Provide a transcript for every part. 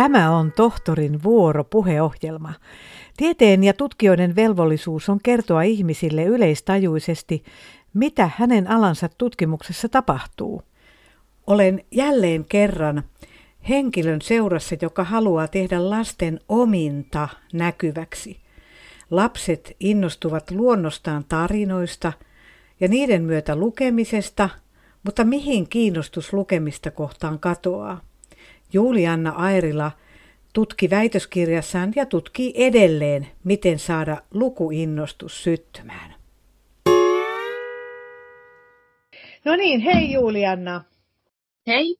Tämä on tohtorin vuoro puheohjelma. Tieteen ja tutkijoiden velvollisuus on kertoa ihmisille yleistajuisesti, mitä hänen alansa tutkimuksessa tapahtuu. Olen jälleen kerran henkilön seurassa, joka haluaa tehdä lasten ominta näkyväksi. Lapset innostuvat luonnostaan tarinoista ja niiden myötä lukemisesta, mutta mihin kiinnostus lukemista kohtaan katoaa? Julianna Airila tutki väitöskirjassaan ja tutkii edelleen, miten saada lukuinnostus syttymään. No niin, hei Julianna. Hei.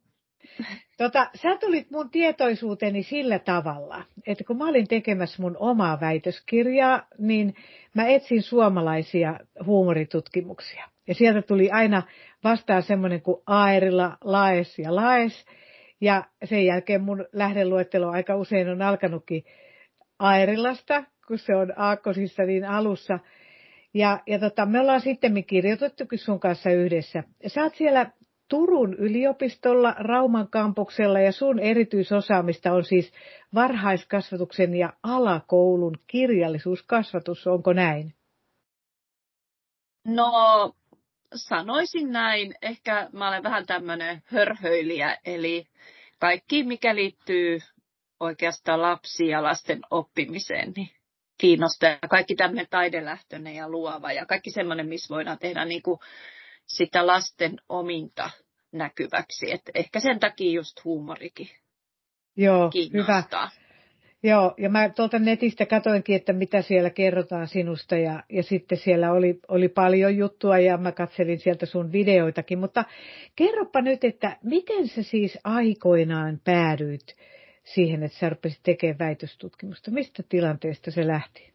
Tota, sä tulit mun tietoisuuteni sillä tavalla, että kun mä olin tekemässä mun omaa väitöskirjaa, niin mä etsin suomalaisia huumoritutkimuksia. Ja sieltä tuli aina vastaan semmoinen kuin Aerilla, Laes ja Laes. Ja sen jälkeen mun lähdeluettelo aika usein on alkanutkin Aerilasta, kun se on aakkosissa niin alussa. Ja, ja tota, me ollaan sitten kirjoitettukin sun kanssa yhdessä. Sä oot siellä Turun yliopistolla, Rauman kampuksella ja sun erityisosaamista on siis varhaiskasvatuksen ja alakoulun kirjallisuuskasvatus, onko näin? No sanoisin näin. Ehkä mä olen vähän tämmöinen hörhöilijä, eli kaikki mikä liittyy oikeastaan lapsiin ja lasten oppimiseen, niin kiinnostaa. Kaikki tämmöinen taidelähtöinen ja luova ja kaikki semmoinen, missä voidaan tehdä niin kuin sitä lasten ominta näkyväksi. Et ehkä sen takia just huumorikin Joo, kiinnostaa. hyvä. Joo, ja mä tuolta netistä katoinkin, että mitä siellä kerrotaan sinusta ja, ja sitten siellä oli, oli paljon juttua ja mä katselin sieltä sun videoitakin, mutta kerropa nyt, että miten sä siis aikoinaan päädyit siihen, että sä rupesit tekemään väitöstutkimusta? Mistä tilanteesta se lähti?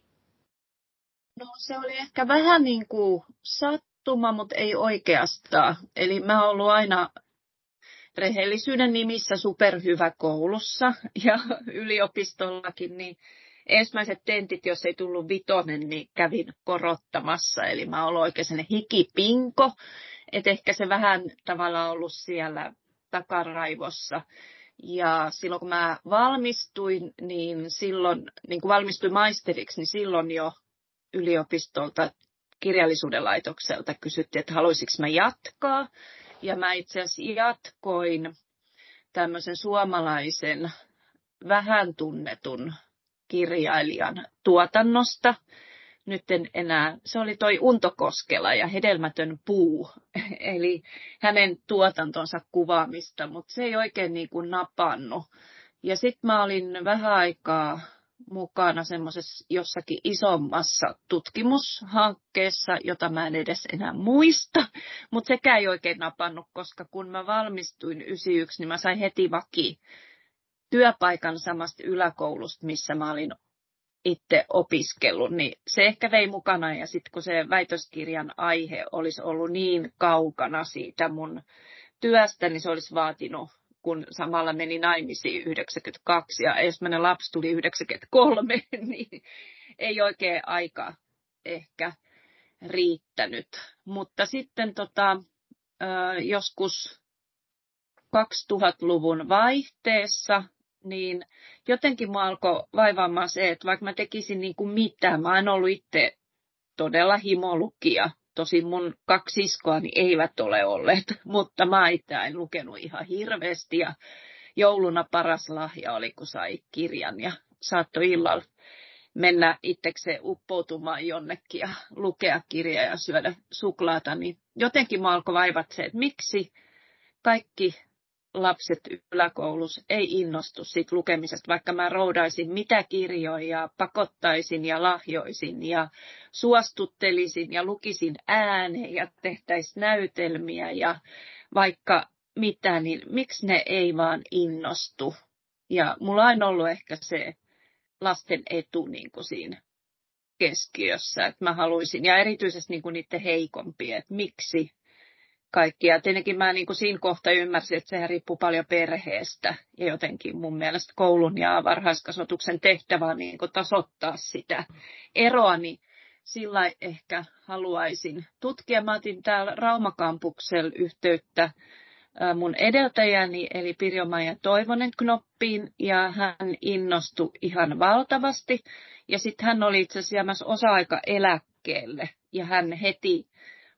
No se oli ehkä vähän niin kuin sattuma, mutta ei oikeastaan. Eli mä oon ollut aina rehellisyyden nimissä superhyvä koulussa ja yliopistollakin, niin ensimmäiset tentit, jos ei tullut vitonen, niin kävin korottamassa. Eli mä olen oikein hikipinko, että ehkä se vähän tavallaan ollut siellä takaraivossa. Ja silloin kun mä valmistuin, niin silloin, niin kun valmistuin maisteriksi, niin silloin jo yliopistolta kirjallisuuden laitokselta kysyttiin, että haluaisinko mä jatkaa. Ja mä itse asiassa jatkoin tämmöisen suomalaisen vähän tunnetun kirjailijan tuotannosta. Nyt en enää, se oli toi Untokoskela ja Hedelmätön puu, eli hänen tuotantonsa kuvaamista, mutta se ei oikein niin kuin napannut. Ja sitten mä olin vähän aikaa mukana semmoisessa jossakin isommassa tutkimushankkeessa, jota mä en edes enää muista, mutta sekä ei oikein napannut, koska kun mä valmistuin 91, niin mä sain heti vaki työpaikan samasta yläkoulusta, missä mä olin itse opiskellut, niin se ehkä vei mukana ja sitten kun se väitöskirjan aihe olisi ollut niin kaukana siitä mun työstä, niin se olisi vaatinut kun samalla meni naimisiin 92 ja ensimmäinen lapsi tuli 93, niin ei oikein aika ehkä riittänyt. Mutta sitten tota, joskus 2000-luvun vaihteessa, niin jotenkin mua alkoi vaivaamaan se, että vaikka mä tekisin niin kuin mitään, mä en ollut itse todella himolukija, Tosin mun kaksi siskoani eivät ole olleet, mutta mä itse en lukenut ihan hirveästi ja jouluna paras lahja oli, kun sai kirjan ja saattoi illalla mennä itsekseen uppoutumaan jonnekin ja lukea kirjaa ja syödä suklaata, niin jotenkin mä alkoi vaivat se, että miksi kaikki lapset yläkoulussa ei innostu siitä lukemisesta, vaikka mä roudaisin mitä kirjoja ja pakottaisin ja lahjoisin ja suostuttelisin ja lukisin ääneen ja tehtäisiin näytelmiä ja vaikka mitä, niin miksi ne ei vaan innostu. Ja mulla on ollut ehkä se lasten etu niin kuin siinä keskiössä, että mä haluaisin, ja erityisesti niin kuin niiden heikompia, että miksi kaikki. Ja tietenkin mä niin kuin siinä kohtaa ymmärsin, että sehän riippuu paljon perheestä. Ja jotenkin mun mielestä koulun ja varhaiskasvatuksen tehtävä on niin kuin tasoittaa sitä eroa, niin sillä ehkä haluaisin tutkia. Mä otin täällä Raumakampuksella yhteyttä mun edeltäjäni, eli Pirjo-Maija Toivonen Knoppiin, ja hän innostui ihan valtavasti. Ja sitten hän oli itse asiassa jäämässä osa-aika eläkkeelle, ja hän heti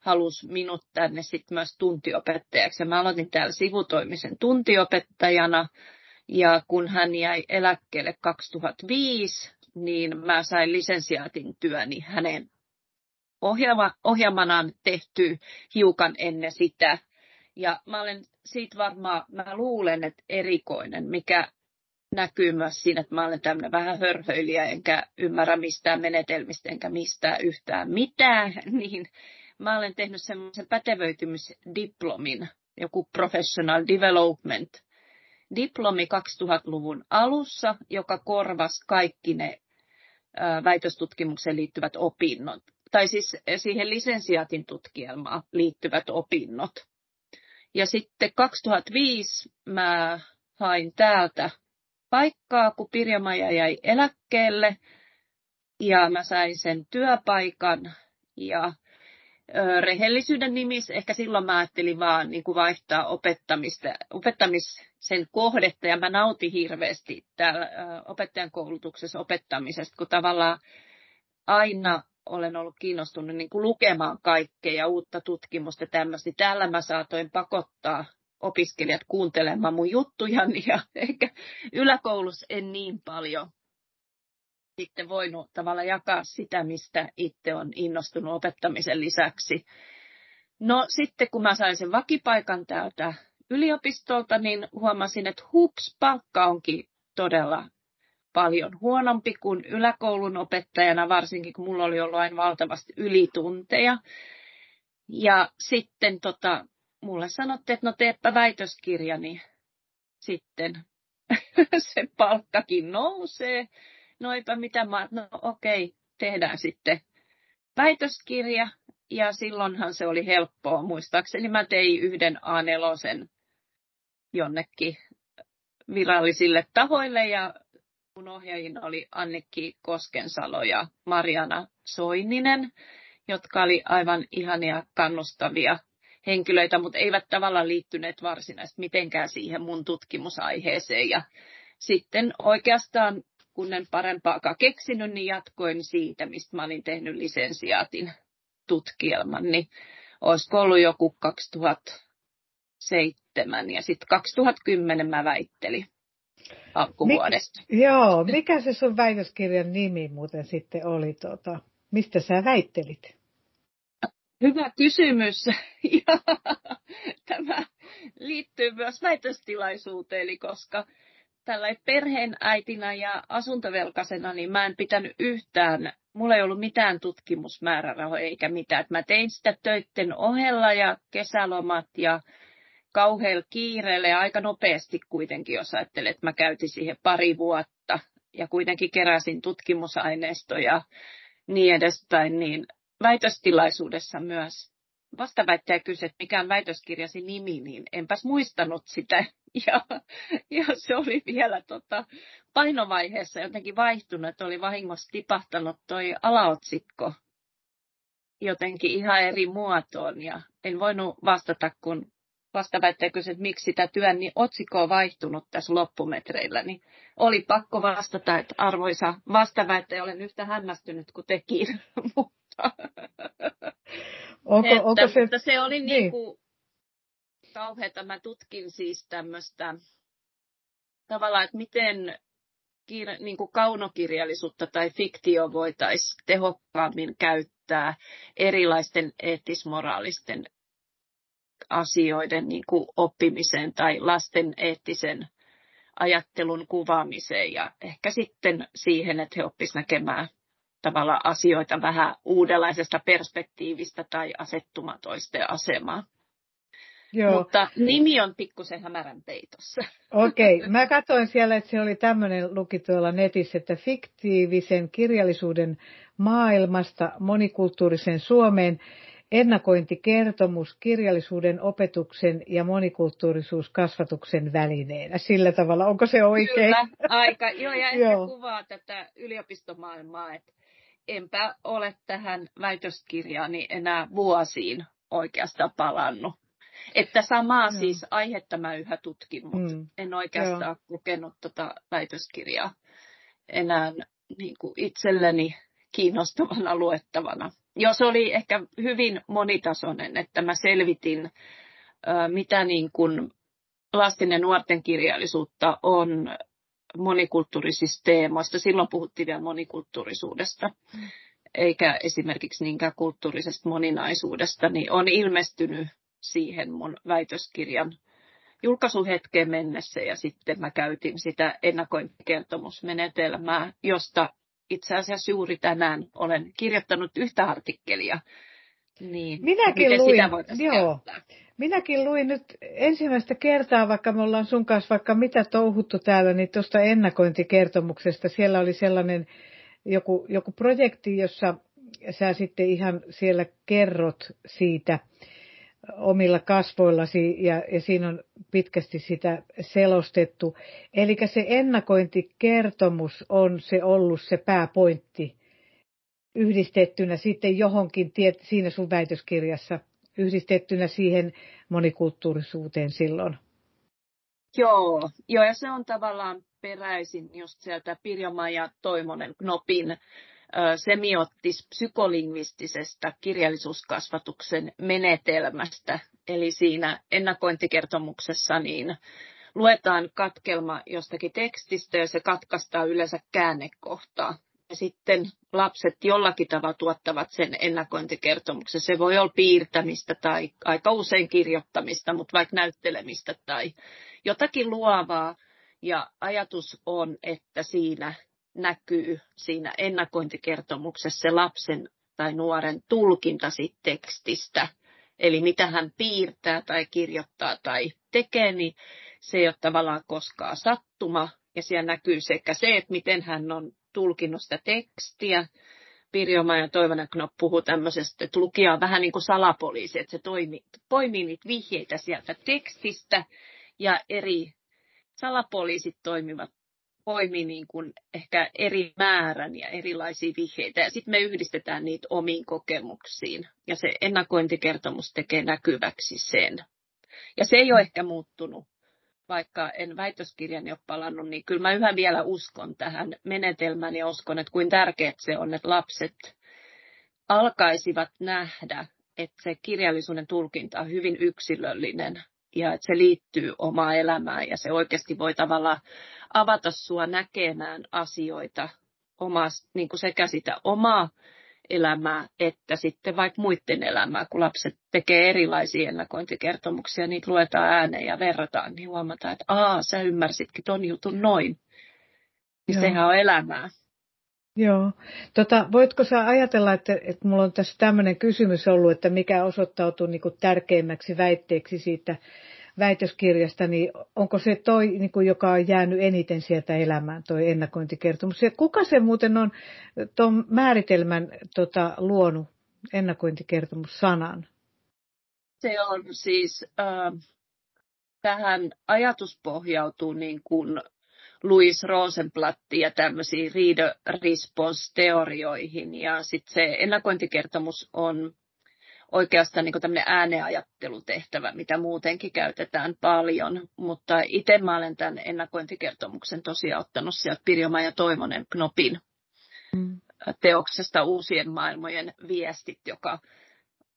halusi minut tänne sitten myös tuntiopettajaksi. Ja mä aloitin täällä sivutoimisen tuntiopettajana, ja kun hän jäi eläkkeelle 2005, niin mä sain lisensiaatin työni hänen ohjelma, ohjelmanaan tehty hiukan ennen sitä. Ja mä olen siitä varmaan, mä luulen, että erikoinen, mikä näkyy myös siinä, että mä olen tämmöinen vähän hörhöilijä, enkä ymmärrä mistään menetelmistä, enkä mistään yhtään mitään, niin mä olen tehnyt semmoisen pätevöitymisdiplomin, joku professional development. Diplomi 2000-luvun alussa, joka korvasi kaikki ne väitöstutkimukseen liittyvät opinnot, tai siis siihen lisensiaatin tutkielmaan liittyvät opinnot. Ja sitten 2005 mä hain täältä paikkaa, kun Pirjamaja jäi eläkkeelle, ja mä sain sen työpaikan, ja rehellisyyden nimissä ehkä silloin mä ajattelin vaan niin kuin vaihtaa opettamista, opettamisen kohdetta ja mä nautin hirveästi täällä opettajan koulutuksessa opettamisesta, kun tavallaan aina olen ollut kiinnostunut niin kuin lukemaan kaikkea ja uutta tutkimusta tämmöistä. Täällä mä saatoin pakottaa opiskelijat kuuntelemaan mun juttujani ja ehkä yläkoulussa en niin paljon sitten voinut tavallaan jakaa sitä, mistä itse on innostunut opettamisen lisäksi. No sitten kun mä sain sen vakipaikan täältä yliopistolta, niin huomasin, että hups, palkka onkin todella paljon huonompi kuin yläkoulun opettajana, varsinkin kun mulla oli ollut aina valtavasti ylitunteja. Ja sitten tota, mulle sanottiin, että no teepä niin sitten se palkkakin nousee no eipä mitä mä, no okei, tehdään sitten väitöskirja. Ja silloinhan se oli helppoa. Muistaakseni mä tein yhden A4 jonnekin virallisille tahoille ja mun ohjaajin oli Annikki Koskensalo ja Mariana Soininen, jotka oli aivan ihania kannustavia henkilöitä, mutta eivät tavallaan liittyneet varsinaisesti mitenkään siihen mun tutkimusaiheeseen. Ja sitten oikeastaan kun en parempaakaan keksinyt, niin jatkoin siitä, mistä mä olin tehnyt lisensiaatin tutkielman, niin olisiko ollut joku 2007 ja sitten 2010 mä väittelin alkuvuodesta. Mik, joo, mikä se sun väitöskirjan nimi muuten sitten oli? Tuota, mistä sä väittelit? Hyvä kysymys. Ja tämä liittyy myös väitöstilaisuuteen, eli koska tällä perheenäitinä ja asuntovelkaisena, niin mä en pitänyt yhtään, mulla ei ollut mitään tutkimusmäärärahoja eikä mitään. mä tein sitä töitten ohella ja kesälomat ja kauhealla kiireellä ja aika nopeasti kuitenkin, jos ajattelee, että mä käytin siihen pari vuotta ja kuitenkin keräsin tutkimusaineistoja ja niin edespäin, niin väitöstilaisuudessa myös vastaväittäjä kysyi, että mikä on väitöskirjasi nimi, niin enpäs muistanut sitä. Ja, ja se oli vielä tota, painovaiheessa jotenkin vaihtunut, että oli vahingossa tipahtanut toi alaotsikko jotenkin ihan eri muotoon. Ja en voinut vastata, kun vastaväittäjä kysyi, että miksi sitä työn niin otsikko on vaihtunut tässä loppumetreillä, niin oli pakko vastata, että arvoisa vastaväittäjä, olen yhtä hämmästynyt kuin tekin, mutta Onko, että, onko se... Mutta se oli niin. niin kuin kauheata. Mä tutkin siis tämmöistä tavallaan, että miten kir, niin kuin kaunokirjallisuutta tai fiktio voitaisiin tehokkaammin käyttää erilaisten eettismoraalisten asioiden niin kuin oppimiseen tai lasten eettisen ajattelun kuvaamiseen ja ehkä sitten siihen, että he oppisivat näkemään tavalla asioita vähän uudenlaisesta perspektiivistä tai asettumatoisten asemaa. Joo. Mutta nimi on pikkusen hämärän peitossa. Okei, okay. mä katsoin siellä, että se oli tämmöinen luki tuolla netissä, että fiktiivisen kirjallisuuden maailmasta monikulttuurisen Suomeen ennakointikertomus kirjallisuuden opetuksen ja monikulttuurisuuskasvatuksen välineenä. Sillä tavalla, onko se oikein? Kyllä, aika. Joo, ja ehkä kuvaa tätä yliopistomaailmaa, että enpä ole tähän väitöskirjaani enää vuosiin oikeastaan palannut. Että samaa mm. siis aihetta mä yhä tutkin, mutta mm. en oikeastaan Joo. kokenut tota väitöskirjaa enää niin kuin itselleni kiinnostavana luettavana. Jos oli ehkä hyvin monitasoinen, että mä selvitin, mitä niin kuin lasten ja nuorten kirjallisuutta on monikulttuurisista teemoista. Silloin puhuttiin vielä monikulttuurisuudesta, eikä esimerkiksi niinkään kulttuurisesta moninaisuudesta, niin on ilmestynyt siihen mun väitöskirjan julkaisuhetkeen mennessä ja sitten mä käytin sitä ennakointikertomusmenetelmää, josta itse asiassa juuri tänään olen kirjoittanut yhtä artikkelia. Niin, Minäkin luin, joo. Minäkin luin nyt ensimmäistä kertaa, vaikka me ollaan sun kanssa vaikka mitä touhuttu täällä, niin tuosta ennakointikertomuksesta. Siellä oli sellainen joku, joku projekti, jossa sä sitten ihan siellä kerrot siitä omilla kasvoillasi ja, ja siinä on pitkästi sitä selostettu. Eli se ennakointikertomus on se ollut se pääpointti yhdistettynä sitten johonkin siinä sun väitöskirjassa yhdistettynä siihen monikulttuurisuuteen silloin. Joo, joo ja se on tavallaan peräisin just sieltä Pirjoma ja Toimonen Knopin semioottis-psykolingvistisesta kirjallisuuskasvatuksen menetelmästä. Eli siinä ennakointikertomuksessa niin luetaan katkelma jostakin tekstistä ja se katkaistaa yleensä käännekohtaa sitten lapset jollakin tavalla tuottavat sen ennakointikertomuksen. Se voi olla piirtämistä tai aika usein kirjoittamista, mutta vaikka näyttelemistä tai jotakin luovaa. Ja ajatus on, että siinä näkyy siinä ennakointikertomuksessa se lapsen tai nuoren tulkinta siitä tekstistä. Eli mitä hän piirtää tai kirjoittaa tai tekee, niin se ei ole tavallaan koskaan sattuma. Ja siellä näkyy sekä se, että miten hän on tulkinnut sitä tekstiä. Pirjoma ja Toivonen Knop puhuu tämmöisestä, että lukija on vähän niin kuin salapoliisi, että se toimi, poimii niitä vihjeitä sieltä tekstistä ja eri salapoliisit toimivat poimii niin kuin ehkä eri määrän ja erilaisia vihjeitä. Ja sitten me yhdistetään niitä omiin kokemuksiin. Ja se ennakointikertomus tekee näkyväksi sen. Ja se ei ole ehkä muuttunut vaikka en väitöskirjan ole palannut, niin kyllä mä yhä vielä uskon tähän menetelmään ja uskon, että kuin tärkeät se on, että lapset alkaisivat nähdä, että se kirjallisuuden tulkinta on hyvin yksilöllinen ja että se liittyy omaan elämään ja se oikeasti voi tavallaan avata sua näkemään asioita omasta, niin kuin sekä sitä omaa elämää että sitten vaikka muiden elämää, kun lapset tekee erilaisia ennakointikertomuksia, niitä luetaan ääneen ja verrataan, niin huomataan, että aa, sä ymmärsitkin ton jutun noin. Niin Joo. sehän on elämää. Joo. Tota, voitko sä ajatella, että, että mulla on tässä tämmöinen kysymys ollut, että mikä osoittautuu niin tärkeimmäksi väitteeksi siitä väitöskirjasta, niin onko se toi, niin kuin, joka on jäänyt eniten sieltä elämään, toi ennakointikertomus? Ja kuka se muuten on tuon määritelmän tota, luonut, ennakointikertomus sanan? Se on siis, äh, tähän ajatus pohjautuu niin kuin Louis Rosenblattiin ja tämmöisiin reader response-teorioihin. Ja sitten se ennakointikertomus on oikeastaan niin tämmöinen ääneajattelutehtävä, mitä muutenkin käytetään paljon, mutta itse mä olen tämän ennakointikertomuksen tosiaan ottanut sieltä Pirjoma ja Toivonen Knopin mm. teoksesta Uusien maailmojen viestit, joka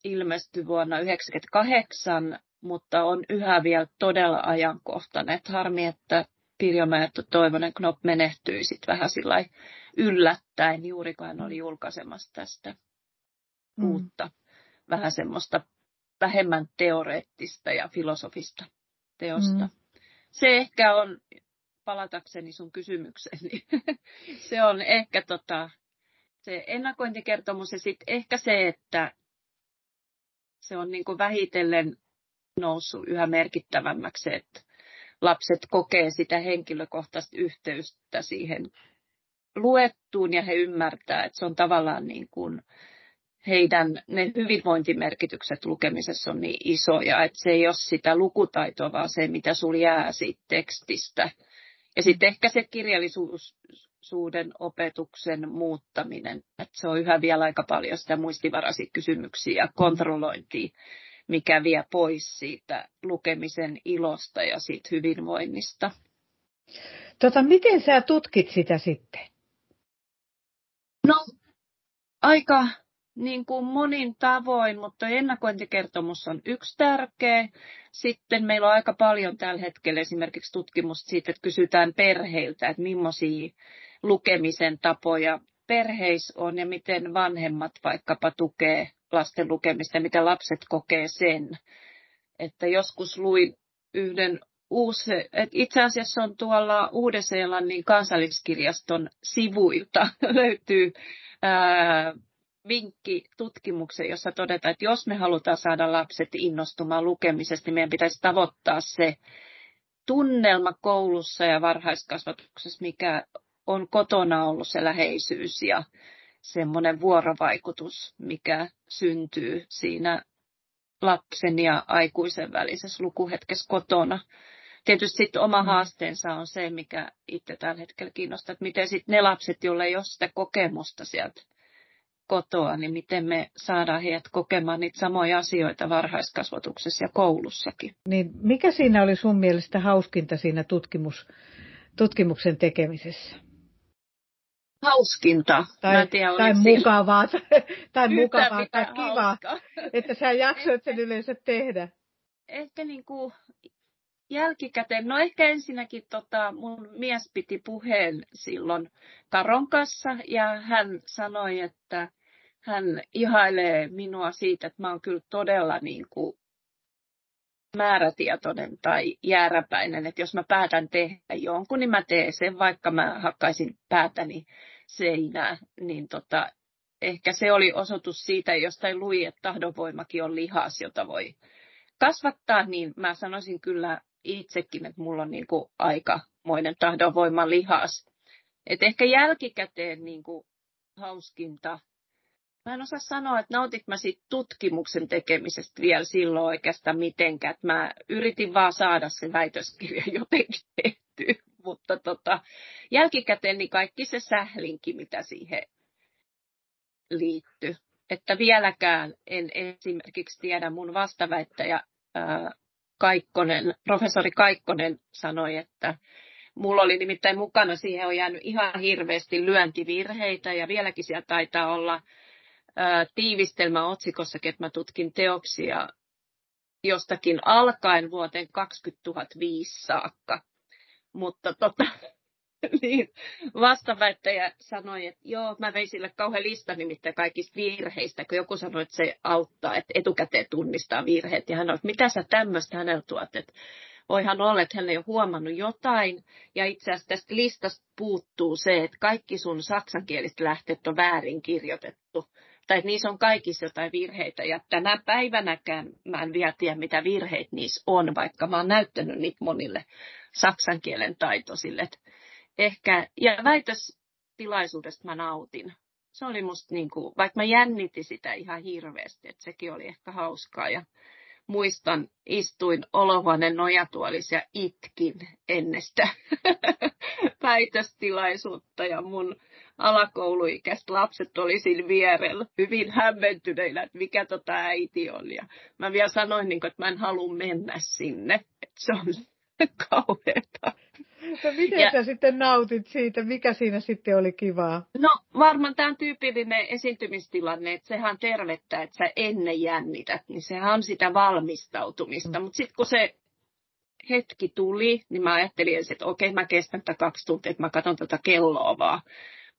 ilmestyi vuonna 1998, mutta on yhä vielä todella ajankohtainen. Et harmi, että Pirjoma ja Toivonen Knop menehtyi sitten vähän sillä yllättäen, juuri kun hän oli julkaisemassa tästä mm. uutta vähän semmoista vähemmän teoreettista ja filosofista teosta. Mm. Se ehkä on, palatakseni sun kysymykseen, niin se on ehkä tota, se ennakointikertomus ja sitten ehkä se, että se on niin vähitellen noussut yhä merkittävämmäksi, että lapset kokee sitä henkilökohtaista yhteyttä siihen luettuun ja he ymmärtää, että se on tavallaan niin kuin heidän ne hyvinvointimerkitykset lukemisessa on niin isoja, että se ei ole sitä lukutaitoa, vaan se, mitä sul jää siitä tekstistä. Ja sitten ehkä se kirjallisuuden opetuksen muuttaminen, että se on yhä vielä aika paljon sitä muistivaraisia kysymyksiä ja kontrollointia, mikä vie pois siitä lukemisen ilosta ja siitä hyvinvoinnista. Tota, miten sä tutkit sitä sitten? No, aika niin kuin monin tavoin, mutta ennakointikertomus on yksi tärkeä. Sitten meillä on aika paljon tällä hetkellä esimerkiksi tutkimusta siitä, että kysytään perheiltä, että millaisia lukemisen tapoja perheissä on ja miten vanhemmat vaikkapa tukee lasten lukemista miten lapset kokee sen. Että joskus luin yhden uusi, että itse asiassa on tuolla Uuden-Seelannin kansalliskirjaston sivuilta löytyy ää, vinkki tutkimuksen, jossa todetaan, että jos me halutaan saada lapset innostumaan lukemisesta, niin meidän pitäisi tavoittaa se tunnelma koulussa ja varhaiskasvatuksessa, mikä on kotona ollut se läheisyys ja semmoinen vuorovaikutus, mikä syntyy siinä lapsen ja aikuisen välisessä lukuhetkessä kotona. Tietysti sitten oma mm. haasteensa on se, mikä itse tällä hetkellä kiinnostaa, että miten sitten ne lapset, joille ei ole sitä kokemusta sieltä kotoa, niin miten me saadaan heidät kokemaan niitä samoja asioita varhaiskasvatuksessa ja koulussakin. Niin mikä siinä oli sun mielestä hauskinta siinä tutkimus, tutkimuksen tekemisessä? Hauskinta. Tai, tiedä, tai mukavaa, tai, mukavaa tai kivaa, että sä jaksoit sen yleensä tehdä. Ehkä niin kuin jälkikäteen, no ehkä ensinnäkin tota, mun mies piti puheen silloin Karon kanssa ja hän sanoi, että hän ihailee minua siitä, että mä oon kyllä todella niin kuin määrätietoinen tai jääräpäinen, että jos mä päätän tehdä jonkun, niin mä teen sen, vaikka mä hakkaisin päätäni seinää, niin tota, ehkä se oli osoitus siitä, jostain lui, että tahdonvoimakin on lihas, jota voi kasvattaa, niin mä sanoisin kyllä itsekin, että mulla on niin kuin aikamoinen tahdonvoima lihas. Et ehkä jälkikäteen niin kuin hauskinta Mä en osaa sanoa, että nautit mä siitä tutkimuksen tekemisestä vielä silloin oikeastaan mitenkään. Että mä yritin vaan saada se väitöskirja jotenkin tehty, mutta tota, jälkikäteen niin kaikki se sählinki, mitä siihen liittyy. Että vieläkään en esimerkiksi tiedä mun vastaväittäjä ää, Kaikkonen, professori Kaikkonen sanoi, että Mulla oli nimittäin mukana, siihen on jäänyt ihan hirveästi lyöntivirheitä ja vieläkin siellä taitaa olla tiivistelmä otsikossakin, että mä tutkin teoksia jostakin alkaen vuoteen 2005 saakka. Mutta tota, niin vastaväittäjä sanoi, että joo, mä vein sille kauhean lista nimittäin kaikista virheistä, kun joku sanoi, että se auttaa, että etukäteen tunnistaa virheet. Ja hän sanoi, että mitä sä tämmöistä hänellä tuot, että voihan olla, että hän ei ole huomannut jotain. Ja itse asiassa tästä listasta puuttuu se, että kaikki sun saksankieliset lähteet on väärin kirjoitettu tai että niissä on kaikissa jotain virheitä. Ja tänä päivänäkään mä en vielä tiedä, mitä virheitä niissä on, vaikka mä oon näyttänyt niitä monille saksan kielen taitoisille. ehkä, ja väitöstilaisuudesta mä nautin. Se oli musta niin kuin, vaikka mä jännitin sitä ihan hirveästi, että sekin oli ehkä hauskaa. Ja muistan, istuin olohuoneen nojatuolissa ja itkin ennestä väitöstilaisuutta ja mun alakouluikäiset lapset oli siinä vierellä hyvin hämmentyneinä, että mikä tota äiti on. Ja mä vielä sanoin, niin kuin, että mä en halua mennä sinne, että se on kauheata. No miten ja, sä sitten nautit siitä? Mikä siinä sitten oli kivaa? No varmaan tämä on tyypillinen esiintymistilanne, että sehän tervettää, että sä ennen jännität, niin sehän on sitä valmistautumista. Mm. Mutta sitten kun se hetki tuli, niin mä ajattelin että okei, mä kestän tätä kaksi tuntia, että mä katson tätä kelloa vaan.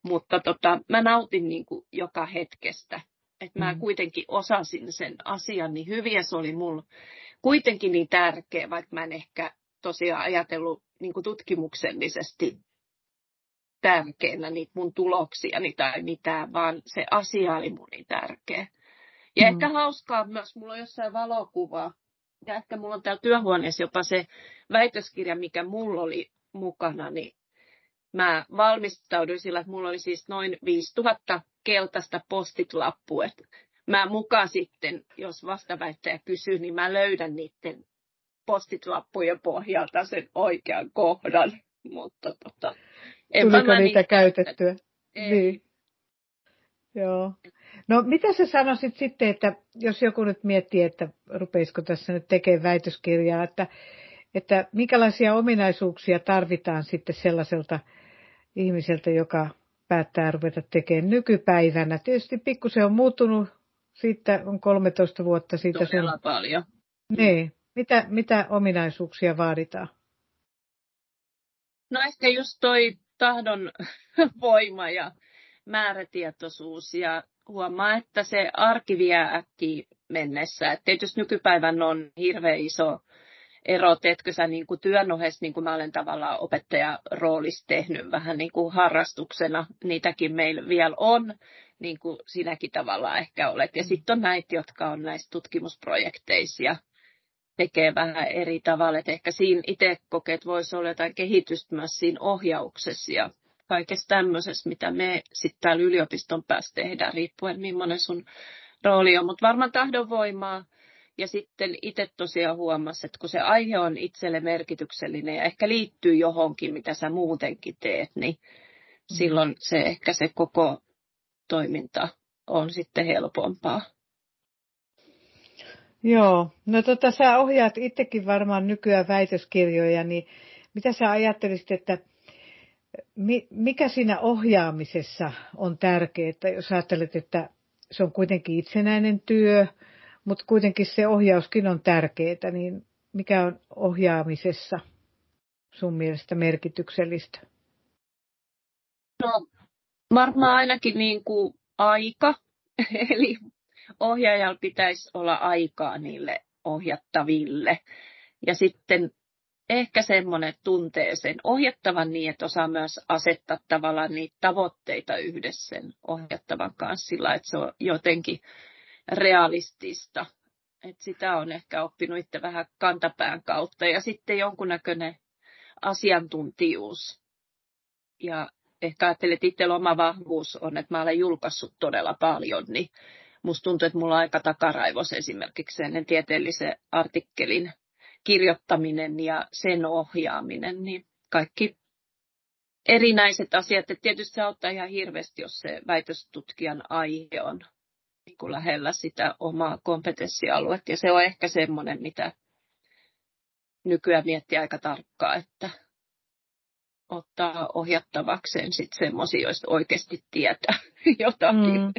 Mutta tota, mä nautin niin kuin joka hetkestä. Että mä mm. kuitenkin osasin sen asian niin hyvin ja se oli mulla kuitenkin niin tärkeä, vaikka mä en ehkä tosiaan ajatellut niin kuin tutkimuksellisesti tärkeänä niitä mun tuloksiani tai mitään, vaan se asia oli mun niin tärkeä. Ja mm. ehkä hauskaa myös, mulla on jossain valokuva, ja ehkä mulla on täällä työhuoneessa jopa se väitöskirja, mikä mulla oli mukana, niin mä valmistauduin sillä, että mulla oli siis noin 5000 keltaista postitlappua. Mä mukaan sitten, jos vastaväittäjä kysyy, niin mä löydän niiden postitlappujen pohjalta sen oikean kohdan. Mutta tota, Tuliko niitä käytettyä? Ei. Niin. Joo. No mitä sä sanoisit sitten, että jos joku nyt miettii, että rupeisiko tässä nyt tekemään väitöskirjaa, että, että minkälaisia ominaisuuksia tarvitaan sitten sellaiselta ihmiseltä, joka päättää ruveta tekemään nykypäivänä. Tietysti pikkusen on muuttunut, siitä on 13 vuotta siitä. Todella sun... paljon. Niin. Mitä, mitä ominaisuuksia vaaditaan? No ehkä just toi tahdon voima ja määrätietoisuus ja huomaa, että se arki vie äkkiä mennessä. Et tietysti nykypäivän on hirveän iso ero, teetkö sä niin kuin työn ohessa, niin kuin mä olen tavallaan opettajaroolissa tehnyt vähän niin kuin harrastuksena, niitäkin meillä vielä on, niin kuin sinäkin tavallaan ehkä olet. Ja sitten on näitä, jotka on näissä tutkimusprojekteissa ja tekee vähän eri tavalla, että ehkä siinä itse kokeet voisi olla jotain kehitystä myös siinä ohjauksessa ja kaikessa tämmöisessä, mitä me sitten täällä yliopiston päässä tehdään, riippuen millainen sun rooli on, mutta varmaan tahdonvoimaa, ja sitten itse tosiaan huomasi, että kun se aihe on itselle merkityksellinen ja ehkä liittyy johonkin, mitä sä muutenkin teet, niin mm. silloin se ehkä se koko toiminta on sitten helpompaa. Joo, no tota, sä ohjaat itsekin varmaan nykyään väitöskirjoja, niin mitä sä ajattelisit, että mikä siinä ohjaamisessa on tärkeää, jos ajattelet, että se on kuitenkin itsenäinen työ, mutta kuitenkin se ohjauskin on tärkeää, niin mikä on ohjaamisessa sun mielestä merkityksellistä? No varmaan ainakin niin kuin aika, eli ohjaajalla pitäisi olla aikaa niille ohjattaville. Ja sitten ehkä semmoinen tuntee sen ohjattavan niin, että osaa myös asettaa tavallaan niitä tavoitteita yhdessä sen ohjattavan kanssa sillä, että se on jotenkin realistista. Et sitä on ehkä oppinut itse vähän kantapään kautta. Ja sitten jonkunnäköinen asiantuntijuus. Ja ehkä ajattelin, että itsellä oma vahvuus on, että mä olen julkaissut todella paljon, niin musta tuntuu, että mulla on aika takaraivos esimerkiksi ennen tieteellisen artikkelin kirjoittaminen ja sen ohjaaminen, niin kaikki erinäiset asiat. Että tietysti se auttaa ihan hirveästi, jos se väitöstutkijan aihe on niin kuin lähellä sitä omaa kompetenssialuetta. Ja se on ehkä semmoinen, mitä nykyään miettii aika tarkkaan, että ottaa ohjattavakseen sitten semmoisia, joista oikeasti tietää jotakin. Mm.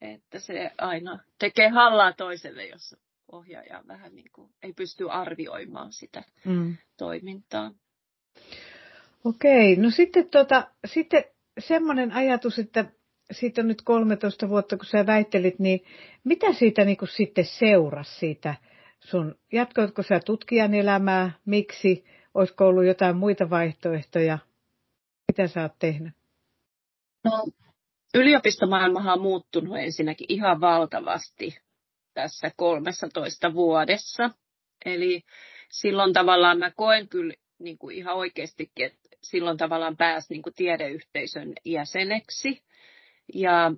Että se aina tekee hallaa toiselle, jos ohjaaja vähän niin kuin ei pysty arvioimaan sitä mm. toimintaa. Okei, no sitten, tota, sitten semmoinen ajatus, että siitä on nyt 13 vuotta, kun sä väittelit, niin mitä siitä niin kuin sitten seurasi siitä sun, jatkoitko sä tutkijan elämää, miksi, olisiko ollut jotain muita vaihtoehtoja, mitä sä oot tehnyt? No, yliopistomaailmahan on muuttunut ensinnäkin ihan valtavasti tässä 13 vuodessa. Eli silloin tavallaan mä koen kyllä niin kuin ihan oikeastikin, että silloin tavallaan pääsi niin kuin tiedeyhteisön jäseneksi. Ja,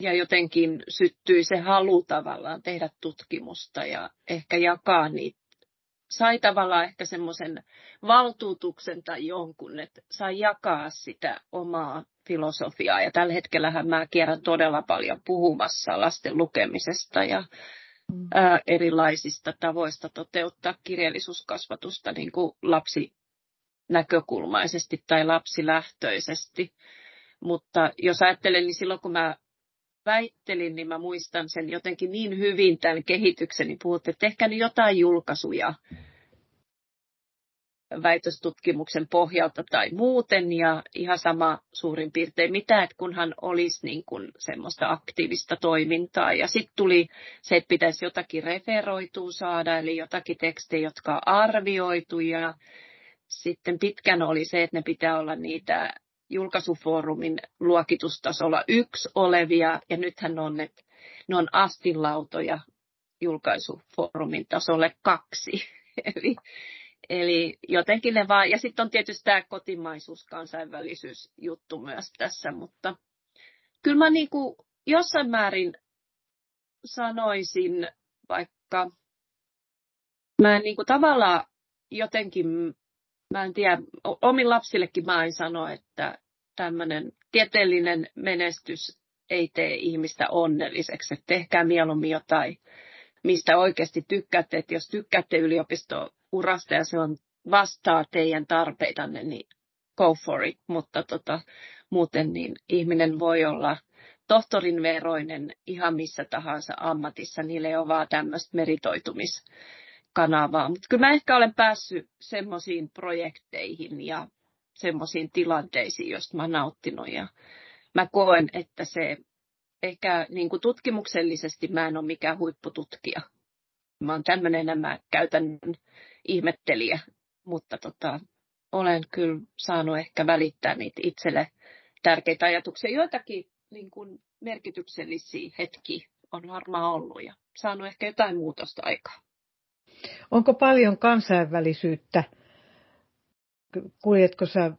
ja jotenkin syttyi se halu tavallaan tehdä tutkimusta ja ehkä jakaa niitä. Sai tavallaan ehkä semmoisen valtuutuksen tai jonkun, että sai jakaa sitä omaa filosofiaa. Ja tällä hetkellähän mä kierrän todella paljon puhumassa lasten lukemisesta ja mm. ää, erilaisista tavoista toteuttaa kirjallisuuskasvatusta niin kuin lapsi näkökulmaisesti tai lapsilähtöisesti. Mutta jos ajattelen, niin silloin kun mä väittelin, niin mä muistan sen jotenkin niin hyvin tämän kehityksen, niin puhutte, että ehkä nyt jotain julkaisuja väitöstutkimuksen pohjalta tai muuten. Ja ihan sama suurin piirtein mitä, että kunhan olisi niin kuin semmoista aktiivista toimintaa. Ja sitten tuli se, että pitäisi jotakin referoitua saada, eli jotakin tekstejä, jotka on arvioitu. Ja sitten pitkän oli se, että ne pitää olla niitä julkaisufoorumin luokitustasolla yksi olevia, ja nythän on, ne, ne on astinlautoja julkaisufoorumin tasolle kaksi. Eli Eli jotenkin ne vaan, ja sitten on tietysti tämä kotimaisuus, kansainvälisyys juttu myös tässä, mutta kyllä mä niin kuin jossain määrin sanoisin, vaikka mä en niin kuin tavallaan jotenkin, mä en tiedä, omin lapsillekin mä en sano, että tämmöinen tieteellinen menestys ei tee ihmistä onnelliseksi. Että tehkää mieluummin jotain, mistä oikeasti tykkäätte. Että jos tykkäätte yliopistourasta ja se on vastaa teidän tarpeitanne, niin go for it. Mutta tota, muuten niin ihminen voi olla tohtorin veroinen ihan missä tahansa ammatissa. Niillä ei ole vaan tämmöistä meritoitumiskanavaa. Mutta kyllä mä ehkä olen päässyt semmoisiin projekteihin ja semmoisiin tilanteisiin, joista mä nauttinut. Ja mä koen, että se ehkä niin kuin tutkimuksellisesti mä en ole mikään huippututkija. Mä oon tämmöinen nämä käytännön ihmettelijä, mutta tota, olen kyllä saanut ehkä välittää niitä itselle tärkeitä ajatuksia. Joitakin niin kuin merkityksellisiä hetkiä on varmaan ollut ja saanut ehkä jotain muutosta aikaa. Onko paljon kansainvälisyyttä? Kuljetko sä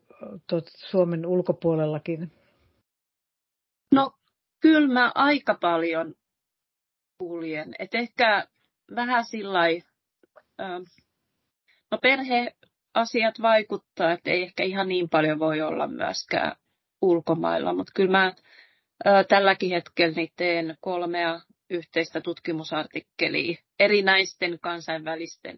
tuot Suomen ulkopuolellakin? No kyllä mä aika paljon kuljen. Et ehkä vähän sillä no perheasiat vaikuttaa, että ei ehkä ihan niin paljon voi olla myöskään ulkomailla, mutta kyllä mä tälläkin hetkellä niin teen kolmea yhteistä tutkimusartikkelia erinäisten kansainvälisten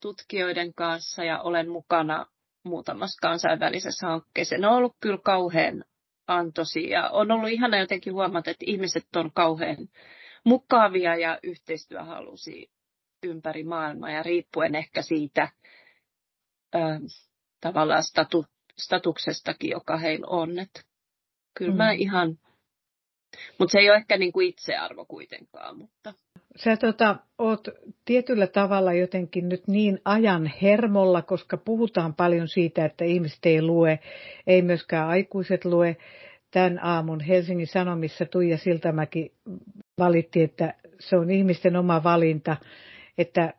tutkijoiden kanssa ja olen mukana muutamassa kansainvälisessä hankkeessa. Ne on ollut kyllä kauhean antoisia. On ollut ihana jotenkin huomata, että ihmiset on kauhean mukavia ja yhteistyöhalusia ympäri maailmaa ja riippuen ehkä siitä ö, tavallaan statu, statuksestakin, joka heillä on. Et kyllä mm. mä ihan, mutta se ei ole ehkä niin kuin itsearvo kuitenkaan. Mutta. Sä tota, oot tietyllä tavalla jotenkin nyt niin ajan hermolla, koska puhutaan paljon siitä, että ihmiset ei lue, ei myöskään aikuiset lue. Tämän aamun Helsingin Sanomissa Tuija Siltamäki valitti, että se on ihmisten oma valinta, että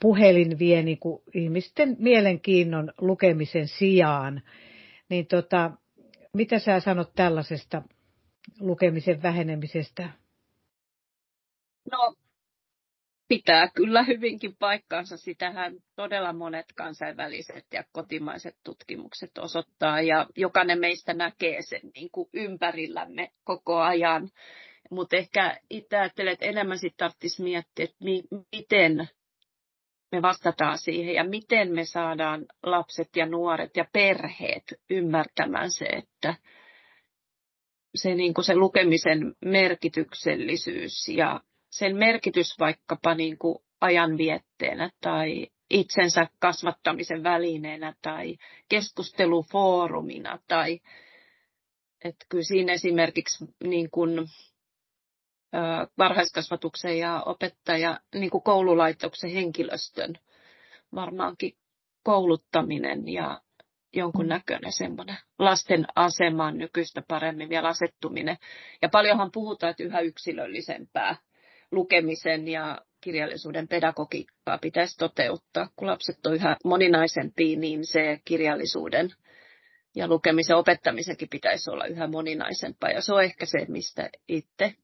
puhelin vie niin kuin ihmisten mielenkiinnon lukemisen sijaan. Niin tota, mitä sä sanot tällaisesta lukemisen vähenemisestä? No, pitää kyllä hyvinkin paikkaansa. Sitähän todella monet kansainväliset ja kotimaiset tutkimukset osoittaa ja jokainen meistä näkee sen niin kuin ympärillämme koko ajan. Mutta ehkä itse ajattelen, että enemmän sitten tarvitsisi miettiä, että mi- miten me vastataan siihen ja miten me saadaan lapset ja nuoret ja perheet ymmärtämään se, että se, niin kuin se lukemisen merkityksellisyys ja sen merkitys vaikkapa niin kuin ajanvietteenä tai itsensä kasvattamisen välineenä tai keskustelufoorumina tai että kyllä siinä esimerkiksi niin kuin, varhaiskasvatuksen ja opettaja, niin kuin koululaitoksen henkilöstön varmaankin kouluttaminen ja jonkunnäköinen semmoinen lasten asemaan nykyistä paremmin vielä asettuminen. Ja paljonhan puhutaan, että yhä yksilöllisempää lukemisen ja kirjallisuuden pedagogiikkaa pitäisi toteuttaa. Kun lapset on yhä moninaisempia, niin se kirjallisuuden ja lukemisen opettamisenkin pitäisi olla yhä moninaisempaa. Ja se on ehkä se, mistä itse,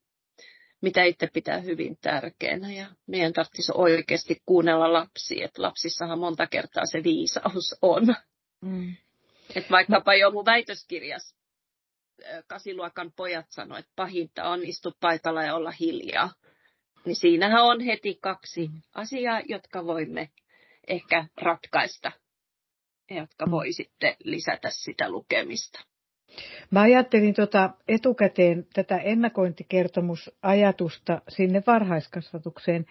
mitä itse pitää hyvin tärkeänä. Ja meidän tarvitsisi oikeasti kuunnella lapsia, että lapsissahan monta kertaa se viisaus on. Mm. Että vaikkapa jo mun väitöskirjas kasiluokan pojat sanoivat, että pahinta on istua paikalla ja olla hiljaa. Niin siinähän on heti kaksi asiaa, jotka voimme ehkä ratkaista ja jotka voi sitten lisätä sitä lukemista. Mä ajattelin tota etukäteen tätä ennakointikertomusajatusta sinne varhaiskasvatukseen,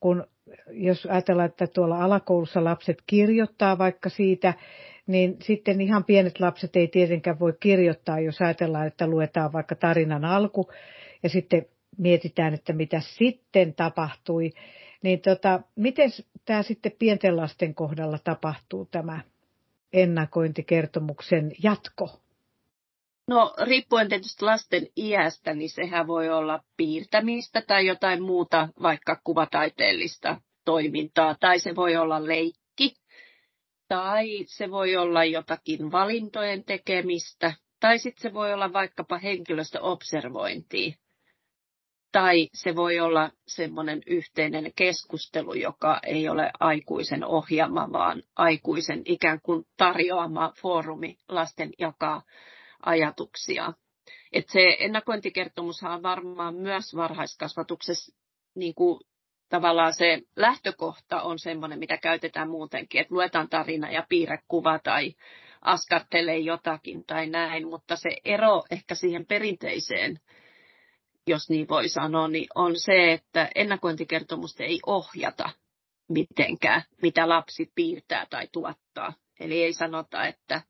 kun jos ajatellaan, että tuolla alakoulussa lapset kirjoittaa vaikka siitä, niin sitten ihan pienet lapset ei tietenkään voi kirjoittaa, jos ajatellaan, että luetaan vaikka tarinan alku ja sitten mietitään, että mitä sitten tapahtui. Niin tota, miten tämä sitten pienten lasten kohdalla tapahtuu tämä ennakointikertomuksen jatko? No riippuen tietysti lasten iästä, niin sehän voi olla piirtämistä tai jotain muuta, vaikka kuvataiteellista toimintaa, tai se voi olla leikki, tai se voi olla jotakin valintojen tekemistä, tai sitten se voi olla vaikkapa henkilöstöobservointia, tai se voi olla semmoinen yhteinen keskustelu, joka ei ole aikuisen ohjaama, vaan aikuisen ikään kuin tarjoama foorumi lasten jakaa ajatuksia. Et se ennakointikertomushan on varmaan myös varhaiskasvatuksessa niin kuin tavallaan se lähtökohta on semmoinen, mitä käytetään muutenkin, että luetaan tarina ja piirrekuva tai askartelee jotakin tai näin, mutta se ero ehkä siihen perinteiseen, jos niin voi sanoa, niin on se, että ennakointikertomusta ei ohjata mitenkään, mitä lapsi piirtää tai tuottaa. Eli ei sanota, että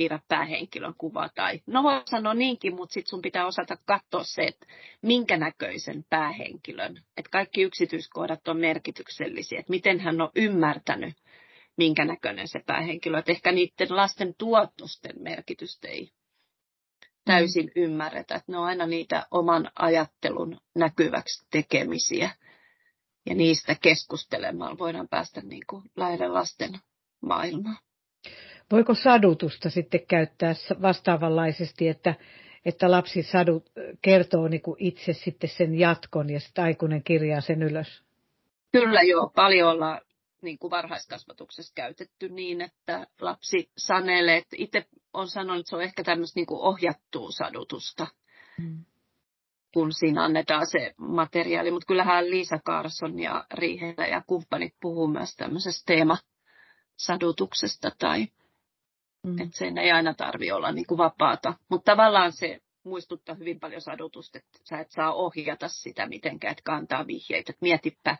piirrä päähenkilön kuva tai, no voi sanoa niinkin, mutta sitten sun pitää osata katsoa se, että minkä näköisen päähenkilön, että kaikki yksityiskohdat on merkityksellisiä, että miten hän on ymmärtänyt, minkä näköinen se päähenkilö, että ehkä niiden lasten tuotosten merkitystä ei täysin mm. ymmärretä, että ne on aina niitä oman ajattelun näkyväksi tekemisiä ja niistä keskustelemaan voidaan päästä niin kuin lähelle lasten maailmaa. Voiko sadutusta sitten käyttää vastaavanlaisesti, että, että lapsi sadut, kertoo niin kuin itse sitten sen jatkon ja sitten aikuinen kirjaa sen ylös? Kyllä joo, paljon ollaan niin kuin varhaiskasvatuksessa käytetty niin, että lapsi sanelee, että itse on sanonut, että se on ehkä tämmöistä niin kuin ohjattua sadutusta, mm. kun siinä annetaan se materiaali. Mutta kyllähän Liisa Carson ja Riihelä ja kumppanit puhuu myös tämmöisestä teemasadutuksesta tai Mm. Että sen ei aina tarvi olla niin kuin vapaata. Mutta tavallaan se muistuttaa hyvin paljon sadutusta, että sä et saa ohjata sitä mitenkään, että kantaa vihjeitä. Että mietipä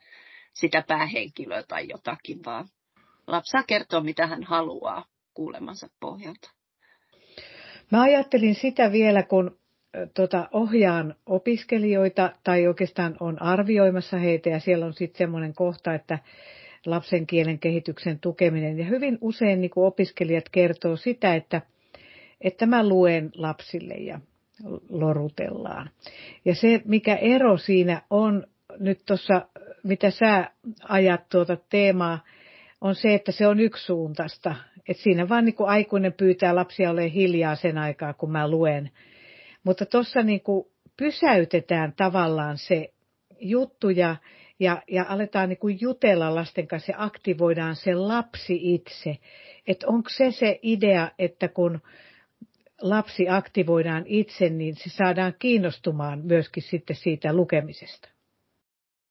sitä päähenkilöä tai jotakin, vaan lapsi saa kertoa, mitä hän haluaa kuulemansa pohjalta. Mä ajattelin sitä vielä, kun tota, ohjaan opiskelijoita tai oikeastaan on arvioimassa heitä ja siellä on sitten semmoinen kohta, että lapsen kielen kehityksen tukeminen. Ja hyvin usein niin kuin opiskelijat kertoo sitä, että, että mä luen lapsille ja lorutellaan. Ja se, mikä ero siinä on nyt tuossa, mitä sä ajat tuota teemaa, on se, että se on yksisuuntaista. Että siinä vaan niin kuin aikuinen pyytää lapsia olemaan hiljaa sen aikaa, kun mä luen. Mutta tuossa niin pysäytetään tavallaan se juttu ja ja, ja aletaan niin kuin jutella lasten kanssa ja aktivoidaan se lapsi itse. Että onko se se idea, että kun lapsi aktivoidaan itse, niin se saadaan kiinnostumaan myöskin sitten siitä lukemisesta?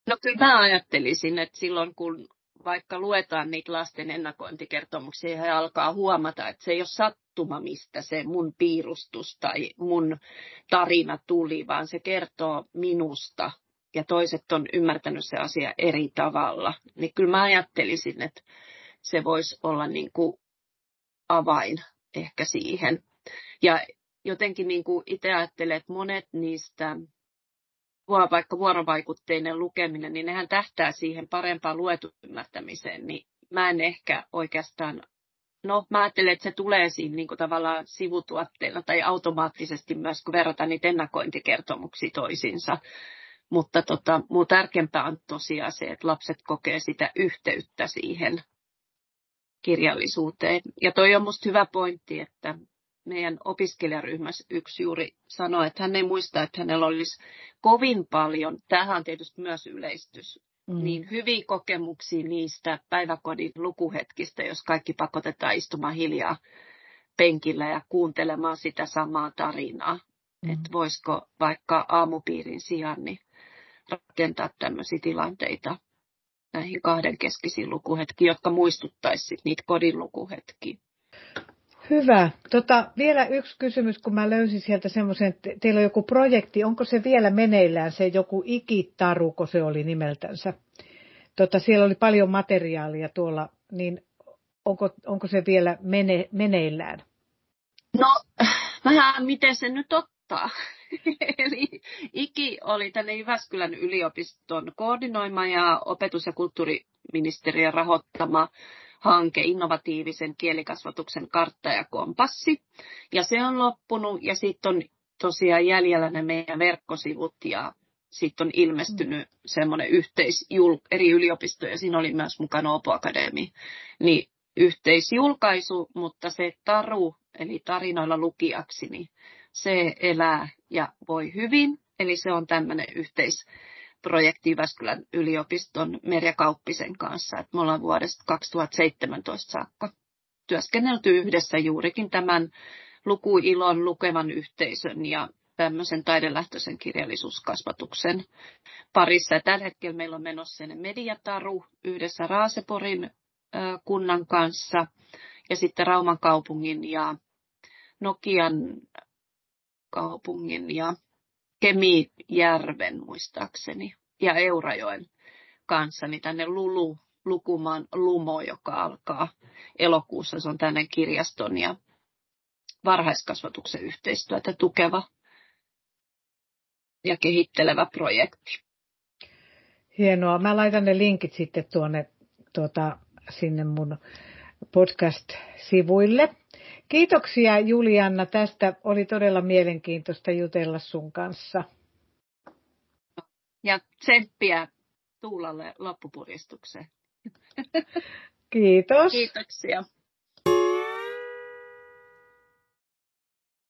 No kyllä mä ajattelisin, että silloin kun vaikka luetaan niitä lasten ennakointikertomuksia, he alkaa huomata, että se ei ole sattuma, mistä se mun piirustus tai mun tarina tuli, vaan se kertoo minusta ja toiset on ymmärtänyt se asia eri tavalla, niin kyllä mä ajattelisin, että se voisi olla niin kuin avain ehkä siihen. Ja jotenkin niin kuin itse ajattelen, että monet niistä, vaikka vuorovaikutteinen lukeminen, niin nehän tähtää siihen parempaan luetun ymmärtämiseen, niin mä en ehkä oikeastaan No, mä ajattelen, että se tulee siinä niin kuin tavallaan sivutuotteena tai automaattisesti myös, kun verrataan niitä ennakointikertomuksia toisiinsa. Mutta tota, muu tärkeämpää on tosiaan se, että lapset kokee sitä yhteyttä siihen kirjallisuuteen. Ja toi on musta hyvä pointti, että meidän opiskelijaryhmässä yksi juuri sanoi, että hän ei muista, että hänellä olisi kovin paljon, tähän on tietysti myös yleistys, mm. niin hyviä kokemuksia niistä päiväkodin lukuhetkistä, jos kaikki pakotetaan istumaan hiljaa penkillä ja kuuntelemaan sitä samaa tarinaa. Mm. Että voisiko vaikka aamupiirin sijaan niin rakentaa tämmöisiä tilanteita näihin kahden keskisiin lukuhetkiin, jotka muistuttaisivat niitä kodin lukuhetkiä. Hyvä. Tota, vielä yksi kysymys, kun mä löysin sieltä semmoisen, että teillä on joku projekti, onko se vielä meneillään, se joku ikitaru, kun se oli nimeltänsä. Tota, siellä oli paljon materiaalia tuolla, niin onko, onko se vielä mene, meneillään? No, vähän miten se nyt ottaa. Eli IKI oli tänne Jyväskylän yliopiston koordinoima ja opetus- ja kulttuuriministeriön rahoittama hanke innovatiivisen kielikasvatuksen kartta ja kompassi. Ja se on loppunut ja sitten on tosiaan jäljellä ne meidän verkkosivut ja sitten on ilmestynyt mm. semmoinen yhteis eri yliopistoja, siinä oli myös mukana Opo Akademi, niin yhteisjulkaisu, mutta se taru, eli tarinoilla lukijaksi, niin se elää ja voi hyvin. Eli se on tämmöinen yhteisprojekti Jyväskylän yliopiston Merja Kauppisen kanssa. Et me ollaan vuodesta 2017 saakka työskennelty yhdessä juurikin tämän lukuilon lukevan yhteisön ja tämmöisen taidelähtöisen kirjallisuuskasvatuksen parissa. Ja tällä hetkellä meillä on menossa Mediataru yhdessä Raaseporin kunnan kanssa ja sitten Rauman kaupungin ja Nokian kaupungin ja Kemijärven muistaakseni ja Eurajoen kanssa, niin tänne Lulu, Lukumaan Lumo, joka alkaa elokuussa. Se on tänne kirjaston ja varhaiskasvatuksen yhteistyötä tukeva ja kehittelevä projekti. Hienoa. Mä laitan ne linkit sitten tuonne tuota, sinne mun podcast-sivuille. Kiitoksia Julianna tästä. Oli todella mielenkiintoista jutella sun kanssa. Ja tsemppiä Tuulalle loppupuristukseen. Kiitos. Kiitoksia.